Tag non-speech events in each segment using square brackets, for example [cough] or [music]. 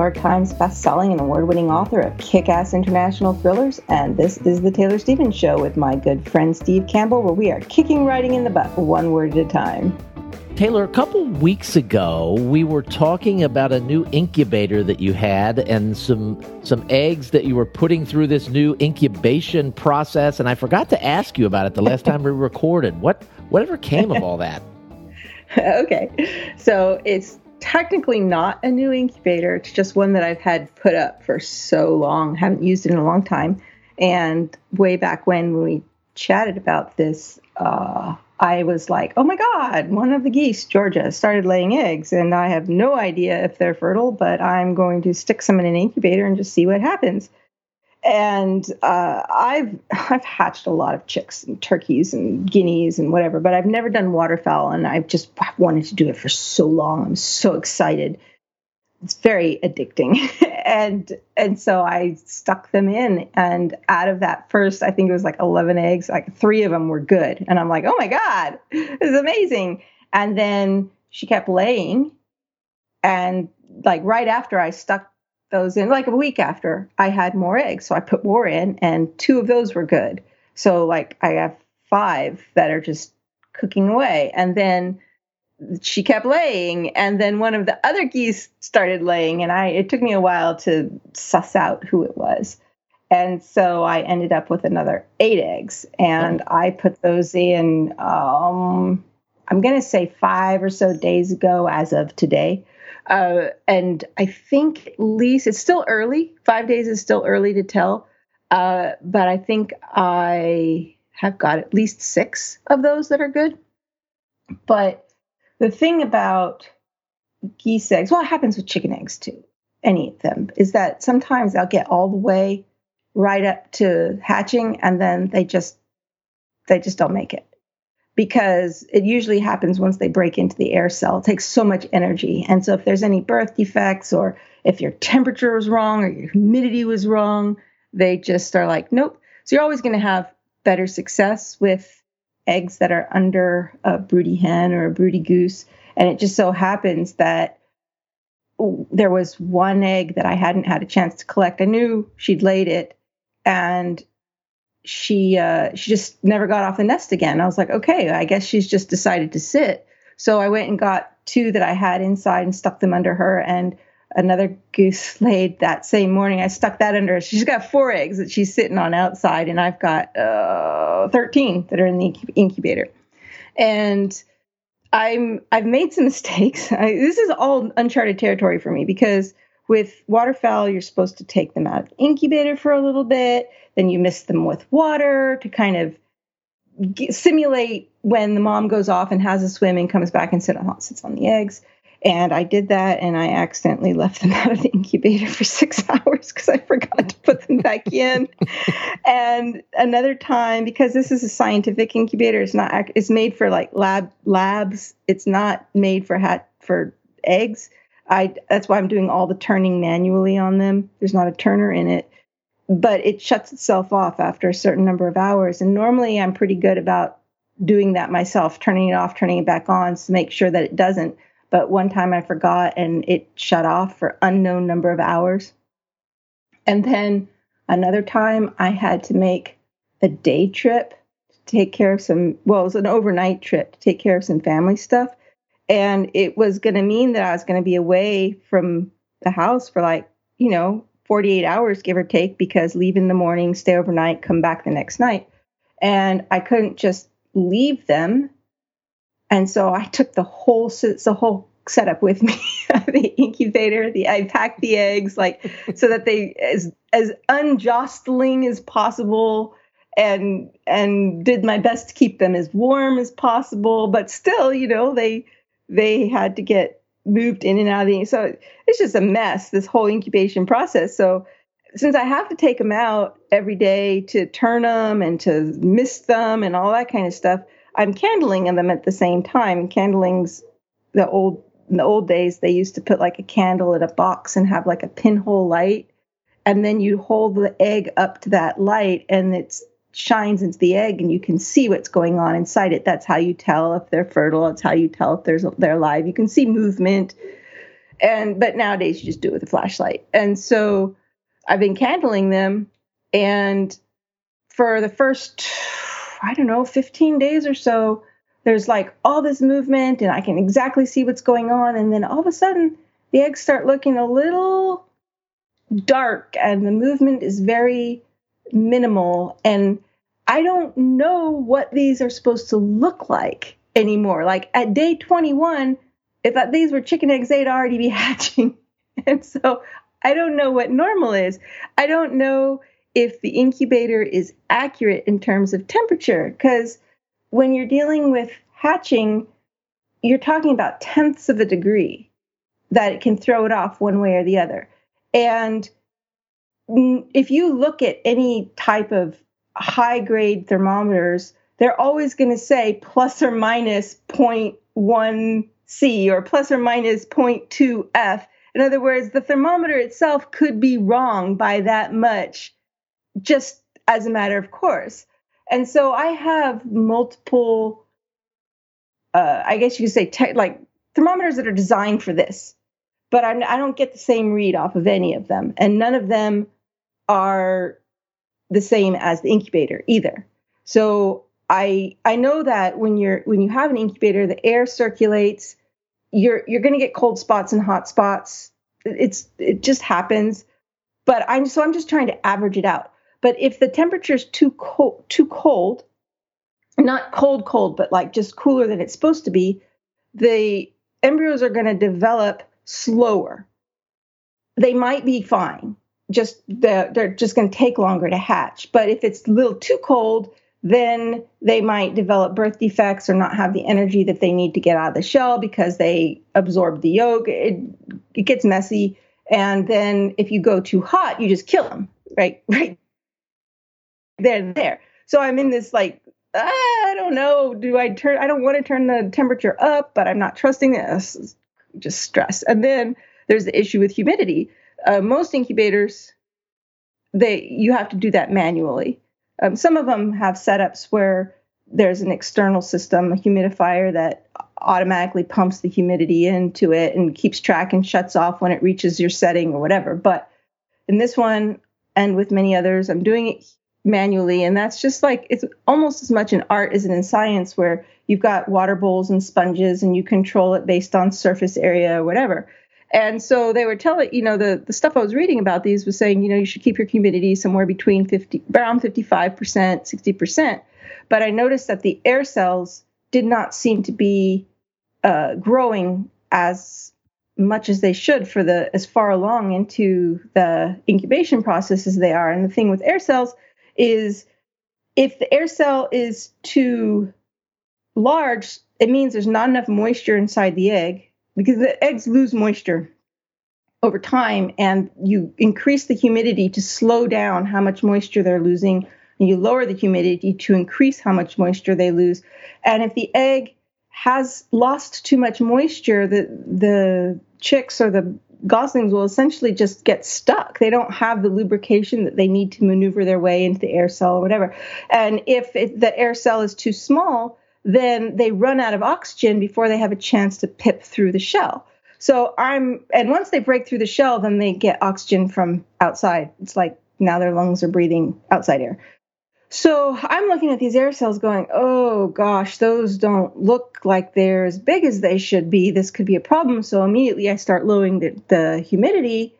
York Times best-selling and award-winning author of kick-ass international thrillers, and this is the Taylor Stevens Show with my good friend Steve Campbell, where we are kicking writing in the butt one word at a time. Taylor, a couple weeks ago, we were talking about a new incubator that you had and some some eggs that you were putting through this new incubation process, and I forgot to ask you about it the last [laughs] time we recorded. What whatever came of all that? [laughs] okay, so it's technically not a new incubator. It's just one that I've had put up for so long, haven't used it in a long time. And way back when, when we chatted about this, uh, I was like, oh my God, one of the geese, Georgia, started laying eggs. And I have no idea if they're fertile, but I'm going to stick some in an incubator and just see what happens and uh, I've I've hatched a lot of chicks and turkeys and guineas and whatever, but I've never done waterfowl, and I've just wanted to do it for so long. I'm so excited. It's very addicting, [laughs] and and so I stuck them in, and out of that first, I think it was like 11 eggs, like three of them were good, and I'm like, oh my god, this is amazing. And then she kept laying, and like right after I stuck those in like a week after I had more eggs. So I put more in and two of those were good. So like I have five that are just cooking away. And then she kept laying and then one of the other geese started laying and I it took me a while to suss out who it was. And so I ended up with another eight eggs and I put those in um I'm going to say 5 or so days ago as of today. Uh, and I think at least it's still early. Five days is still early to tell. Uh, but I think I have got at least six of those that are good. But the thing about geese eggs, well, it happens with chicken eggs too, any of them, is that sometimes they'll get all the way right up to hatching and then they just they just don't make it because it usually happens once they break into the air cell. It takes so much energy. And so if there's any birth defects or if your temperature was wrong or your humidity was wrong, they just are like, nope. So you're always going to have better success with eggs that are under a broody hen or a broody goose. And it just so happens that there was one egg that I hadn't had a chance to collect. I knew she'd laid it and she uh, she just never got off the nest again. I was like, okay, I guess she's just decided to sit. So I went and got two that I had inside and stuck them under her, and another goose [laughs] laid that same morning. I stuck that under her. She's got four eggs that she's sitting on outside, and I've got uh, 13 that are in the incubator. And I'm I've made some [laughs] mistakes. I, this is all uncharted territory for me because with waterfowl, you're supposed to take them out of the incubator for a little bit, then you mist them with water to kind of get, simulate when the mom goes off and has a swim and comes back and sit on, sits on the eggs. And I did that, and I accidentally left them [laughs] out of the incubator for six [laughs] hours because I forgot to put them back in. [laughs] and another time, because this is a scientific incubator, it's not it's made for like lab labs. It's not made for hat for eggs. I that's why I'm doing all the turning manually on them. There's not a turner in it, but it shuts itself off after a certain number of hours. And normally I'm pretty good about doing that myself, turning it off, turning it back on to make sure that it doesn't. But one time I forgot and it shut off for unknown number of hours. And then another time I had to make a day trip to take care of some well, it was an overnight trip to take care of some family stuff and it was going to mean that I was going to be away from the house for like, you know, 48 hours, give or take, because leave in the morning, stay overnight, come back the next night. And I couldn't just leave them. And so I [laughs] took the whole, the whole setup with me, [laughs] the incubator, the, I packed the eggs, like, so that they, as, as unjostling as possible, and, and did my best to keep them as warm as possible. But still, you know, they, they had to get moved in and out of the so it's just a mess this whole incubation process so since I have to take them out every day to turn them and to mist them and all that kind of stuff, I'm candling them at the same time. Candling's the old in the old days they used to put like a candle in a box and have like a pinhole light and then you hold the egg up to that light and it shines into the egg and you can see what's going on inside it. That's how you tell if they're fertile. It's how you tell if there's they're alive. You can see movement. And but nowadays you just do it with a flashlight. And so i've been candling them and for the first i don't know 15 days or so there's like all this movement and I can exactly see what's going on. And then all of a sudden, the eggs start looking a little dark and the movement is very minimal. And I don't know what these are supposed to look like anymore. Like at day 21, if these were chicken eggs, they'd already be [laughs] hatching. and so I don't know what normal is. I don't know if the incubator is accurate in terms of temperature because when you're dealing with hatching, you're talking about tenths of a degree that it can throw it off one way or the other. And if you look at any type of high grade thermometers, they're always going to say plus or minus 0.1 C or plus or minus 0.2 F. In other words, the thermometer itself could be wrong by that much, just as a matter of course. And so I have multiple, uh, I guess you could say, te- like thermometers that are designed for this, but I'm, I don't get the same read off of any of them. And none of them are the same as the incubator either. So I I know that when you're when you have an incubator, the air circulates. You're you're going to get cold spots and hot spots. It's it just happens. But I'm so I'm just trying to average it out. But if the temperature is too cold, too cold, not cold, cold, but like just cooler than it's supposed to be, the embryos are going to develop slower. They might be fine, just the, they're just going to take longer to hatch. But if it's a little too cold, then they might develop birth defects or not have the energy that they need to get out of the shell because they absorb the yolk. It, it gets messy. And then if you go too hot, you just kill them, right? [laughs] Right they're there. So I'm in this like, ah, I don't know. Do I turn? I don't want to turn the temperature up, but I'm not trusting this. Just stress. And then there's the issue with humidity. Uh, most incubators, they you have to do that manually. Um, some of them have setups where there's an external system, a humidifier that automatically pumps the humidity into it and keeps track and shuts off when it reaches your setting or whatever. But in this one and with many others, I'm doing it manually and that's just like it's almost as much an art as in science where you've got water bowls and sponges and you control it based on surface area or whatever and so they were telling you know the, the stuff i was reading about these was saying you know you should keep your humidity somewhere between 50 around 55% 60% but i noticed that the air cells did not seem to be uh, growing as much as they should for the as far along into the incubation process as they are. And the thing with air cells is if the air cell is too large, it means there's not enough moisture inside the egg because the eggs lose moisture over time and you increase the humidity to slow down how much moisture they're losing and you lower the humidity to increase how much moisture they lose and if the egg has lost too much moisture the the chicks or the goslings will essentially just get stuck. They don't have the lubrication that they need to maneuver their way into the air cell or whatever. And if it, the air cell is too small, then they run out of oxygen before they have a chance to pip through the shell. So I'm, and once they break through the shell, then they get oxygen from outside. It's like now their lungs are breathing outside air. So I'm looking at these air cells going, oh gosh, those don't look like they're as big as they should be. This could be a problem. So immediately I start lowering the, the humidity.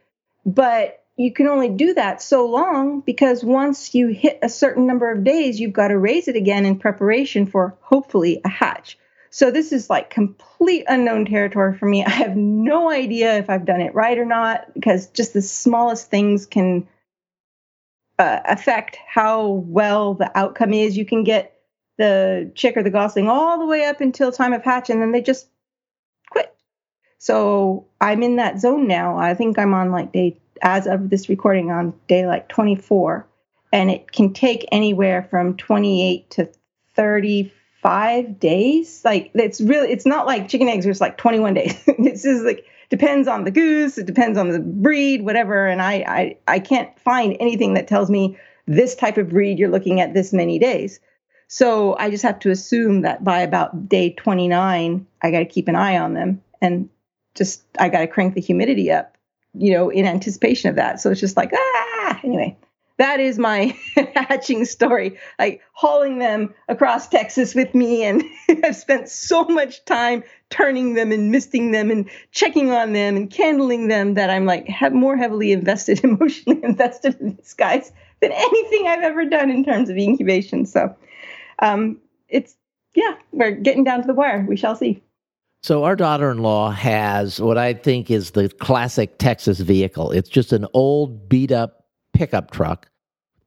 But you can only do that so long because once you hit a certain number of days, you've got to raise it again in preparation for hopefully a hatch. So this is like complete unknown territory for me. [laughs] I have no idea if I've done it right or not because just the smallest things can uh, affect how well the outcome is. You can get the chick or the gosling all the way up until time of hatch, and then they just. So I'm in that zone now. I think I'm on like day, as of this recording, on day like 24. And it can take anywhere from 28 to 35 days. Like it's really, it's not like chicken eggs it's like 21 days. [laughs] it's just like, depends on the goose, it depends on the breed, whatever. And I, I, I can't find anything that tells me this type of breed you're looking at this many days. So I just have to assume that by about day 29, I got to keep an eye on them and just I got to crank the humidity up, you know, in anticipation of that. So it's just like ah. Anyway, that is my [laughs] hatching story. Like hauling them across Texas with me, and [laughs] I've spent so much time turning them and misting them and checking on them and candling them that I'm like have more heavily invested, [laughs] emotionally invested in these guys than anything I've ever done in terms of incubation. So um, it's yeah, we're getting down to the wire. We shall see. So our daughter-in-law has what I think is the classic Texas vehicle. It's just an old beat-up pickup truck,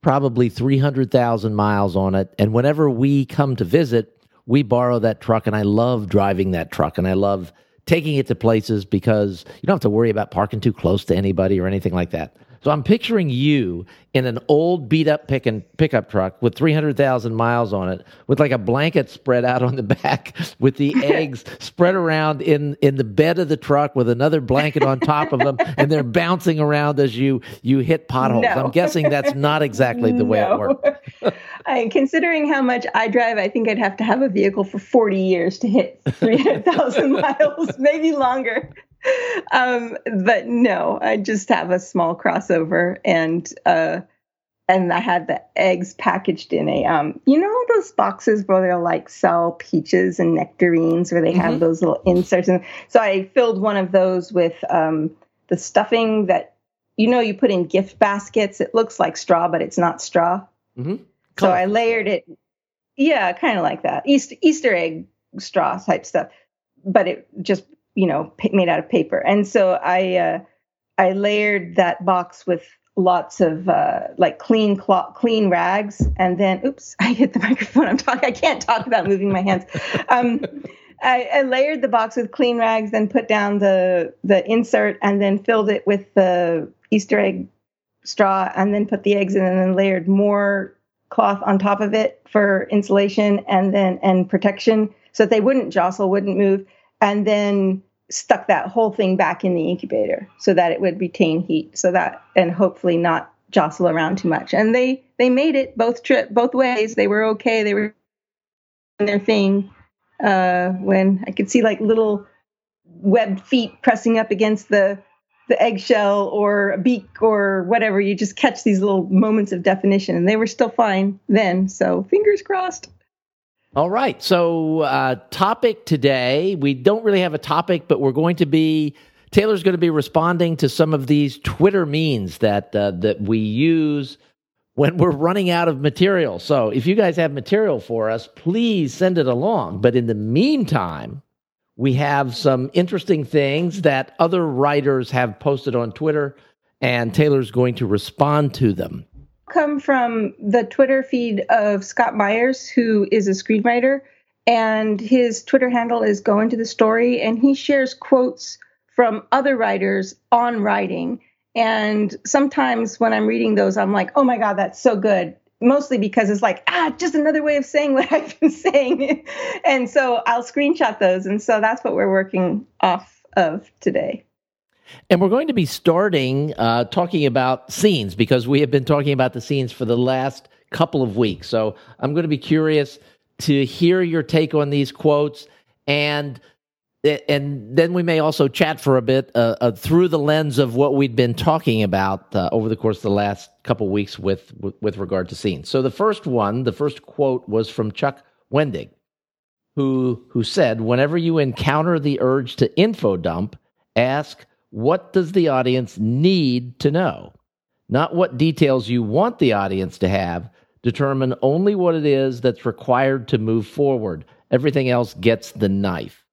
probably 300,000 miles on it, and whenever we come to visit, we borrow that truck and I love driving that truck and I love taking it to places because you don't have to worry about parking too close to anybody or anything like that. So I'm picturing you in an old beat up pick and pickup truck with 300,000 miles on it with like a blanket spread out on the [laughs] back with the [laughs] eggs spread around in in the bed of the truck with another blanket on top of them and they're [laughs] bouncing around as you you hit potholes. No. I'm guessing that's not exactly the way no. it works. I, considering how much I drive, I think I'd have to have a vehicle for 40 years to hit 300,000 miles, maybe longer um, but no, I just have a small crossover and uh, and I had the eggs packaged in a um, you know those boxes where they'll like sell peaches and nectarines where they mm-hmm. have those little inserts and so I filled one of those with um, the stuffing that you know you put in gift baskets. It looks like straw, but it's not straw. Mm-hmm. So I layered it. Yeah, kind of like that. Easter Easter egg straw type stuff, but it just you know, made out of paper. And so I, uh, I layered that box with lots of uh, like clean cloth, clean rags, and then oops, [laughs] I hit the microphone. I'm talking. I can't talk without moving my hands. Um, I, I, layered the box with clean rags, then put down the the insert, and then filled it with the Easter egg straw, and then put the eggs in, and then layered more cloth on top of it for insulation and then and protection, so that they wouldn't jostle, wouldn't move and then stuck that whole thing back in the incubator so that it would retain heat so that and hopefully not jostle around too much. And they they made it both trip both ways. They were okay. They were in their thing uh, when i could see like little webbed feet pressing up against the the eggshell or a beak or whatever. You just catch these little moments of definition and they were still fine then. So fingers crossed all right. So, uh, topic today, we don't really have a topic, but we're going to be Taylor's going to be responding to some of these Twitter memes that uh, that we use when we're running out of material. So, if you guys have material for us, please send it along. But in the meantime, we have some interesting things that other writers have posted on Twitter, and Taylor's going to respond to them come from the Twitter feed of Scott Myers, who is a screenwriter, and his Twitter handle is Go Into the Story, and he shares quotes from other writers on writing. And sometimes when I'm reading those, I'm like, oh my God, that's so good. Mostly because it's like, ah, just another way of saying what [laughs] I've been saying. and so I'll screenshot those. And so that's what we're working off of today. And we're going to be starting uh, talking about scenes because we have been talking about the scenes for the last couple of weeks. So I'm going to be curious to hear your take on these quotes and and then we may also chat for a bit uh, uh, through the lens of what we'd been talking about uh, over the course of the last couple weeks with, with, with regard to scenes. So the first one, the first quote was from Chuck Wendig, who who said, "Whenever you encounter the urge to info dump, ask what does the audience need to know? Not what details you want the audience to have. Determine only what it is that's required to move forward. Everything else gets the knife.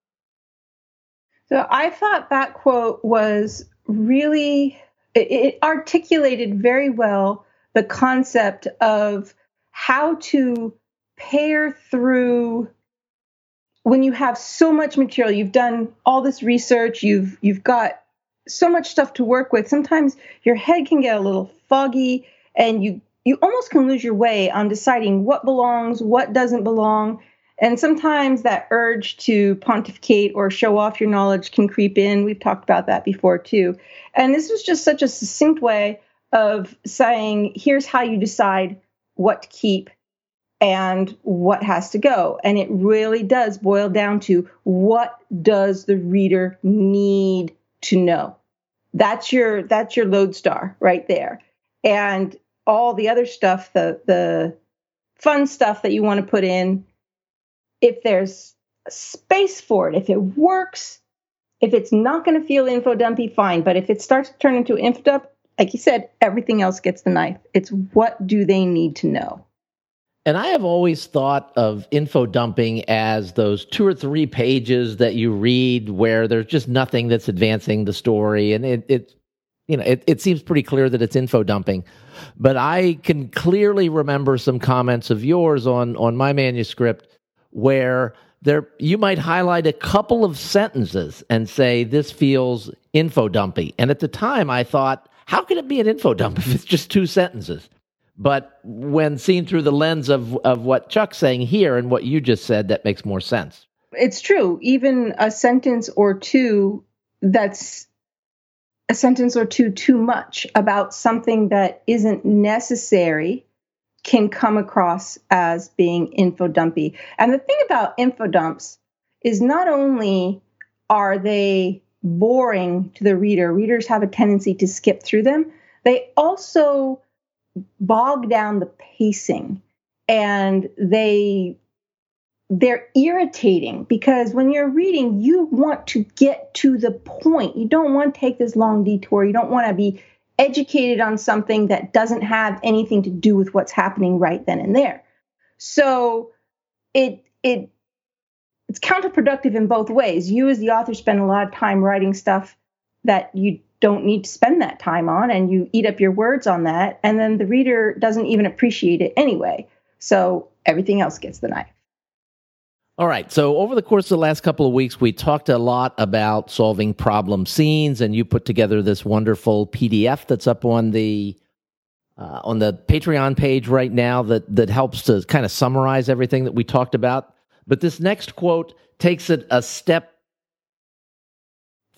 So I thought that quote was really, it, articulated very well the concept of how to pare through when you have so much material, you've done all this research, you've you've got so much stuff to work with. Sometimes your head can get a little foggy and you you almost can lose your way on deciding what belongs, what doesn't belong. And sometimes that urge to pontificate or show off your knowledge can creep in. We've talked about that before too. And this was just such a succinct way of saying, here's how you decide what to keep and what has to go. And it really does boil down to what does the reader need to know? That's your that's your lodestar right there. And all the other stuff, the the fun stuff that you want to put in, if there's space for it, if it works, if it's not going to feel info dumpy, fine. But if it starts to turn into info dump, like you said, everything else gets the knife. It's what do they need to know? And I have always thought of info dumping as those two or three pages that you read where there's just nothing that's advancing the story. And it, it you know, it, it seems pretty clear that it's info dumping. But I can clearly remember some comments of yours on on my manuscript where there you might highlight a couple of sentences and say this feels info dumpy. And at the time I thought, how can it be an info dump if it's just two sentences? But when seen through the lens of of what Chuck's saying here and what you just said, that makes more sense. It's true. Even a sentence or two that's a sentence or two too much about something that isn't necessary can come across as being info dumpy. And the thing about info dumps is not only are they boring to the reader, readers have a tendency to skip through them, they also bog down the pacing and they they're irritating because when you're reading, you want to get to the point. You don't want to take this long detour. You don't want to be educated on something that doesn't have anything to do with what's happening right then and there. So it it it's counterproductive in both ways. You as the author spend a lot of time writing stuff that you don't need to spend that time on and you eat up your words on that and then the reader doesn't even appreciate it anyway. So everything else gets the knife. All right. So over the course of the last couple of weeks, we talked a lot about solving problem scenes, and you put together this wonderful PDF that's up on the uh, on the Patreon page right now that that helps to kind of summarize everything that we talked about. But this next quote takes it a step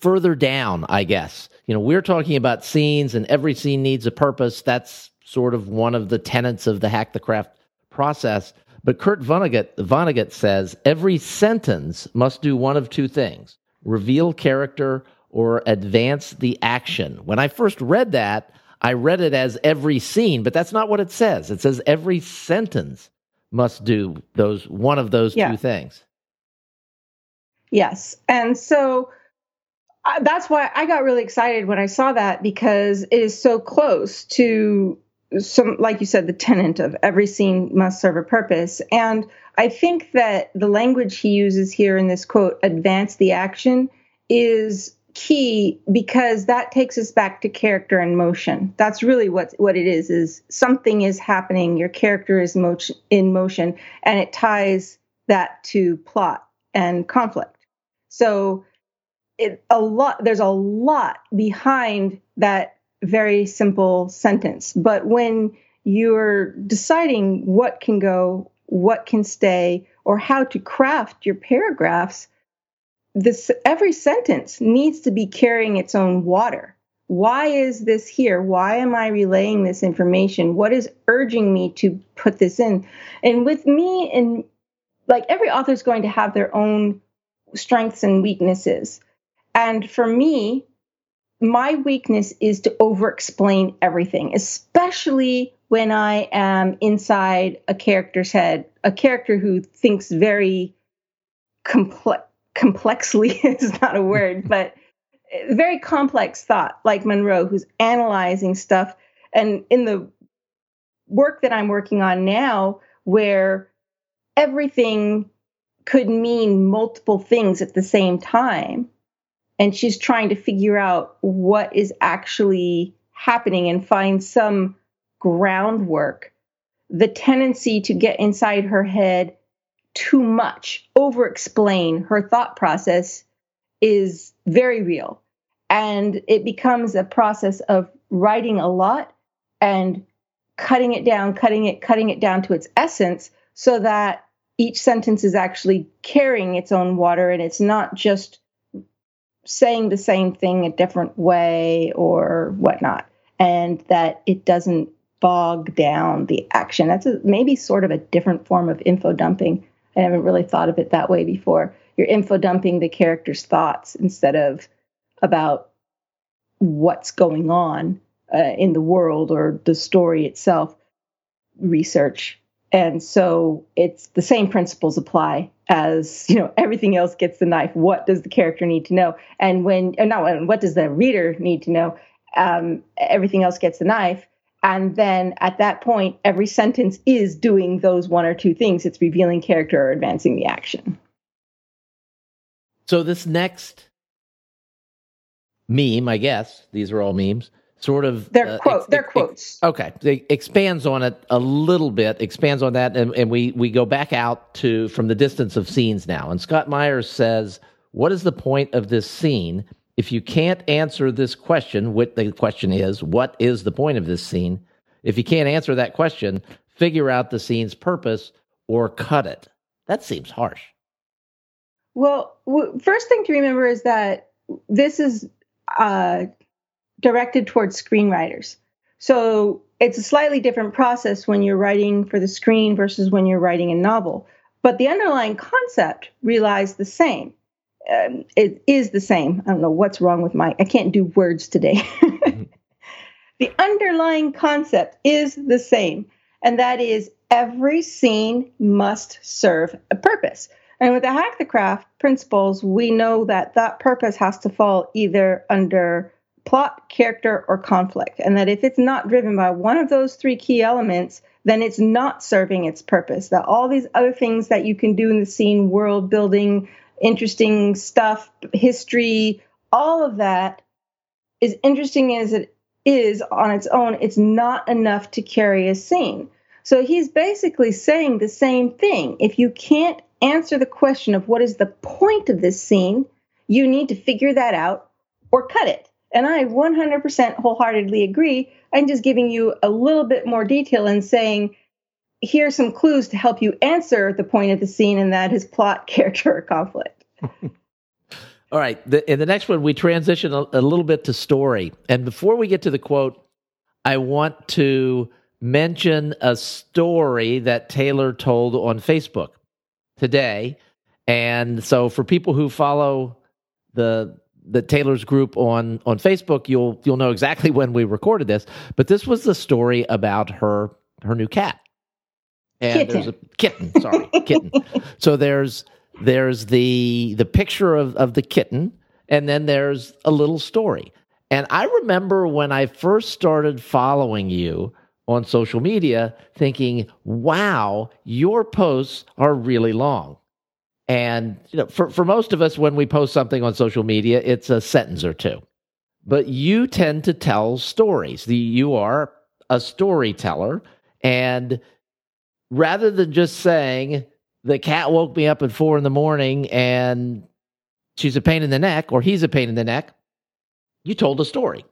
further down, I guess. You know, we're talking about scenes, and every scene needs a purpose. That's sort of one of the tenets of the hack the craft process. But Kurt Vonnegut, Vonnegut says every sentence must do one of two things reveal character or advance the action. When I first read that, I read it as every scene, but that's not what it says. It says every sentence must do those one of those yeah. two things. Yes. And so that's why I got really excited when I saw that because it is so close to some like you said the tenant of every scene must serve a purpose. And i think that the language he uses here in this quote advance the action is key because that takes us back to character and motion. That's really what what it is is something is happening your character is in motion and it ties that to plot and conflict. So it a lot there's a lot behind that very simple sentence. But when you're deciding what can go, what can stay, or how to craft your paragraphs, this every sentence needs to be carrying its own water. Why is this here? Why am I relaying this information? What is urging me to put this in? And with me, and like every author is going to have their own strengths and weaknesses. And for me, my weakness is to over explain everything, especially when I am inside a character's head, a character who thinks very complex complexly [laughs] is not a word, [laughs] but very complex thought, like Munroe, who's analyzing stuff. And in the work that I'm working on now, where everything could mean multiple things at the same time, and she's trying to figure out what is actually happening and find some groundwork. The tendency to get inside her head too much, over explain her thought process is very real. And it becomes a process of writing a lot and cutting it down, cutting it, cutting it down to its essence so that each sentence is actually carrying its own water and it's not just saying the same thing a different way or whatnot. And that it doesn't bog down the action. That's a, maybe sort of a different form of info dumping. I haven't really thought of it that way before. You're info dumping the character's thoughts instead of about what's going on uh, in the world or the story itself research and so it's the same principles apply as [laughs] you know everything else gets the knife. What does the character need to know? And when not what does the reader need to know? Um, everything else gets the knife. And then at that point every sentence is doing those one or two things. It's revealing character or advancing the action. So this next meme i guess these are all memes sort of their uh, quote, their quotes. okay, it expands on it a little bit. Expands on that, and, and we we go back out to from the distance of scenes now. And Scott Myers says, "What is the point of this scene?" If you can't answer this question, what the question is, what is the point of this scene? If you can't answer that question, figure out the scene's purpose or cut it. That seems harsh. Well, w- first thing to remember is that this is uh, directed towards screenwriters. So it's a slightly different process when you're writing for the screen versus when you're writing a novel. But the underlying concept relies the same. Um, it is the same. I don't know what's wrong with my, I can't do words today. [laughs] mm-hmm. The underlying concept is the same, and that is every scene must serve a purpose. And with the Hack the Craft principles, we know that that purpose has to fall either under plot, character, or conflict. And that if it's not driven by one of those three key elements, then it's not serving its purpose. That all these other things that you can do in the scene, world building, interesting stuff, history, all of that, as interesting as it is on its own, it's not enough to carry a scene. So he's basically saying the same thing. If you can't answer the question of what is the point of this scene, you need to figure that out or cut it. And I 100% wholeheartedly agree. I'm just giving you a little bit more detail and saying, here's some clues to help you answer the point of the scene, and that is plot, [laughs] character, or conflict. All right. The, in the next one, we transition a, a little bit to story. And before we get to the quote, I want to mention a story that Taylor told on Facebook today. And so for people who follow the the Taylor's group on on Facebook, you'll you'll know exactly when we recorded this. But this was the story about her her new cat. And kitten. there's a kitten, sorry, [laughs] kitten. So there's there's the the picture of, of the kitten, and then there's a little story. And I remember when I first started following you on social media thinking, wow, your posts are really long. And you know, for, for most of us, when we post something on social media, it's a sentence or two. But you tend to tell stories. The, you are a storyteller. And rather than just saying, the cat woke me up at four in the morning and she's a pain in the neck or he's a pain in the neck, you told a story.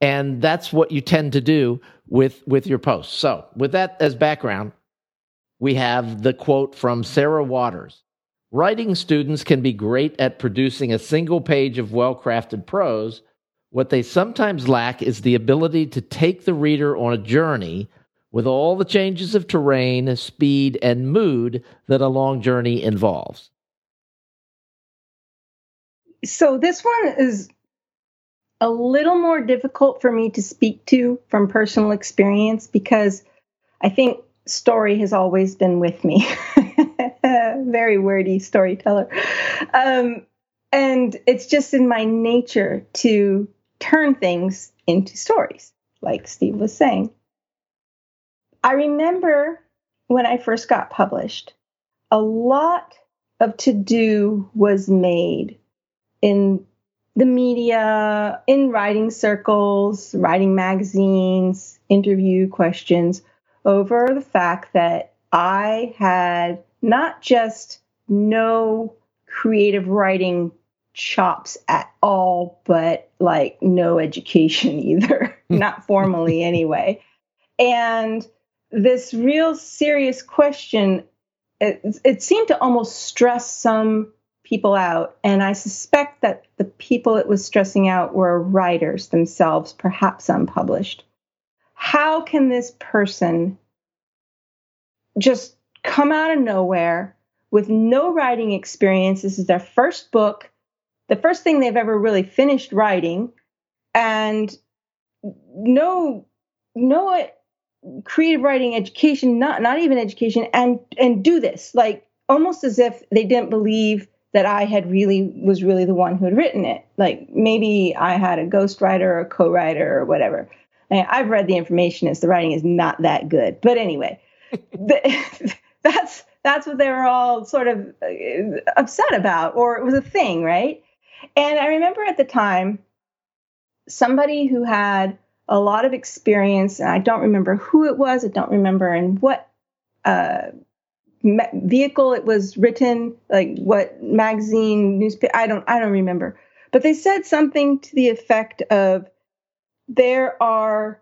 And that's what you tend to do with, with your posts. So, with that as background, we have the quote from Sarah Waters Writing students can be great at producing a single page of well crafted prose. What they sometimes lack is the ability to take the reader on a journey with all the changes of terrain, speed, and mood that a long journey involves. So, this one is a little more difficult for me to speak to from personal experience because I think story has always been with me. [laughs] [laughs] very wordy storyteller. Um, and it's just in my nature to turn things into stories, like Steve was saying. I remember when I first got published, a lot of to do was made in the media, in writing circles, writing magazines, interview questions over the fact that I had not just no creative writing chops at all, but like no education [laughs] either, not formally [laughs] anyway. And this real serious question, it, it seemed to almost stress some people out. And I suspect that the people it was stressing out were writers themselves, perhaps unpublished. How can this person just come out of nowhere with no writing experience? This is their first book, the first thing they've ever really finished writing, and no, no creative writing education, not not even education, and and do this like almost as if they didn't believe that I had really was really the one who had written it. Like maybe I had a ghostwriter or a co-writer or whatever. And I've read the information as the writing is not that good. But anyway, [laughs] the, that's that's what they were all sort of uh, upset about, or it was a thing, right? And I remember at the time, somebody who had a lot of experience, and I don't remember who it was, I don't remember in what uh, vehicle it was written, like what magazine, newspaper, I don't, I don't remember. But they said something to the effect of there are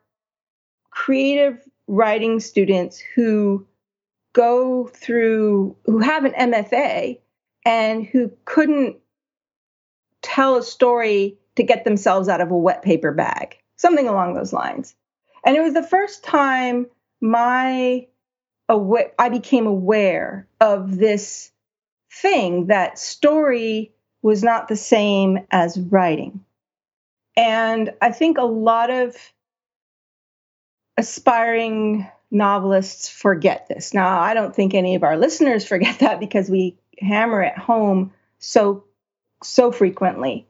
creative writing students who go through, who have an MFA and who couldn't tell a story to get themselves out of a wet paper bag, something along those lines. And it was the first time my I became aware of this thing that story was not the same as writing. And I think a lot of aspiring novelists forget this. Now, I don't think any of our listeners [laughs] forget that because we hammer it home so so frequently.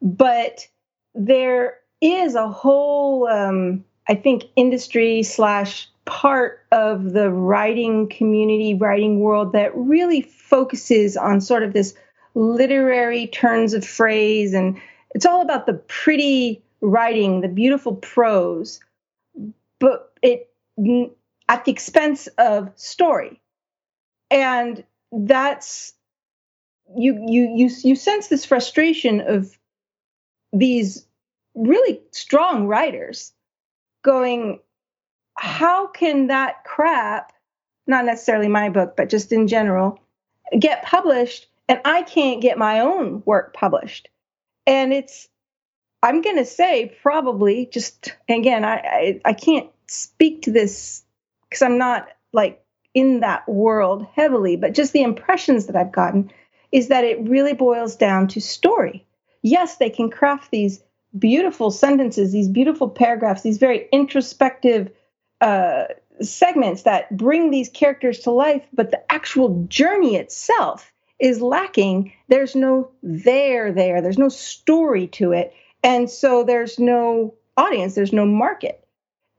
But there is a whole, um, I think, industry slash part of the writing community, writing world that really focuses on sort of this literary turns of phrase. And it's all about the pretty writing, the beautiful prose, but it at the expense of story. And that's you you you you sense this frustration of these really strong writers going how can that crap, not necessarily my book, but just in general, get published and I can't get my own work published? And it's, I'm going to say probably just, again, I, I, I can't speak to this because I'm not like in that world heavily, but just the impressions that I've gotten is that it really boils down to story. Yes, they can craft these beautiful sentences, these beautiful paragraphs, these very introspective uh, segments that bring these characters to life, but the actual journey itself is lacking. There's no there there. There's no story to it, and so there's no audience. There's no market.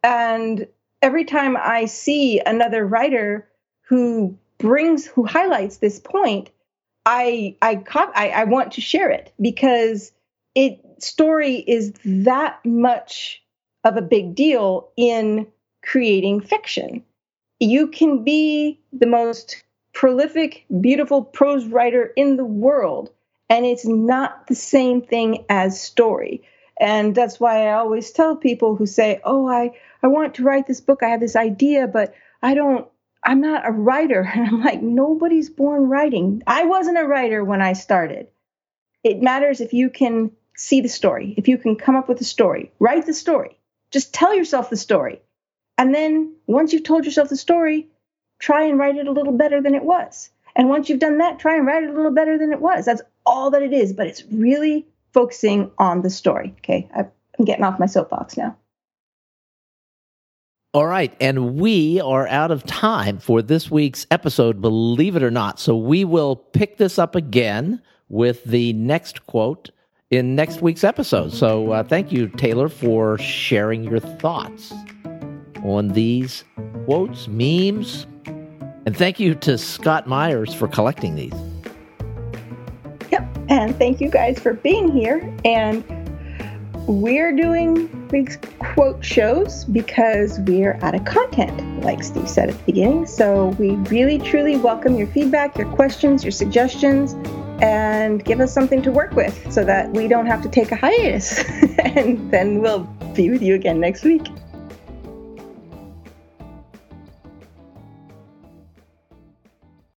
And every time I see another writer who brings who highlights this point, I I I, I want to share it because it story is that much of a big deal in creating fiction. You can be the most prolific, beautiful prose writer in the world, and it's not the same thing as story. And that's why I always tell people who say, "Oh, I I want to write this book. I have this idea, but I don't I'm not a writer." [laughs] And I'm like, "Nobody's born writing. I wasn't a writer when I started." It matters if you can see the story, if you can come up with a story, write the story. Just tell yourself the story. And then once you've told yourself the story, try and write it a little better than it was. And once you've done that, try and write it a little better than it was. That's all that it is, but it's really focusing on the story. Okay, I'm getting off my soapbox now. All right, and we are out of time for this week's episode, believe it or not. So we will pick this up again with the next quote in next week's episode. So uh, thank you, Taylor, for sharing your thoughts on these quotes, memes. And thank you to Scott Myers for collecting these. Yep. And thank you guys for being here. And we're doing week's quote shows because we're out of content, like Steve said at the beginning. So we really truly welcome your feedback, your questions, your suggestions, and give us something to work with so that we don't have to take a hiatus. [laughs] and then we'll be with you again next week.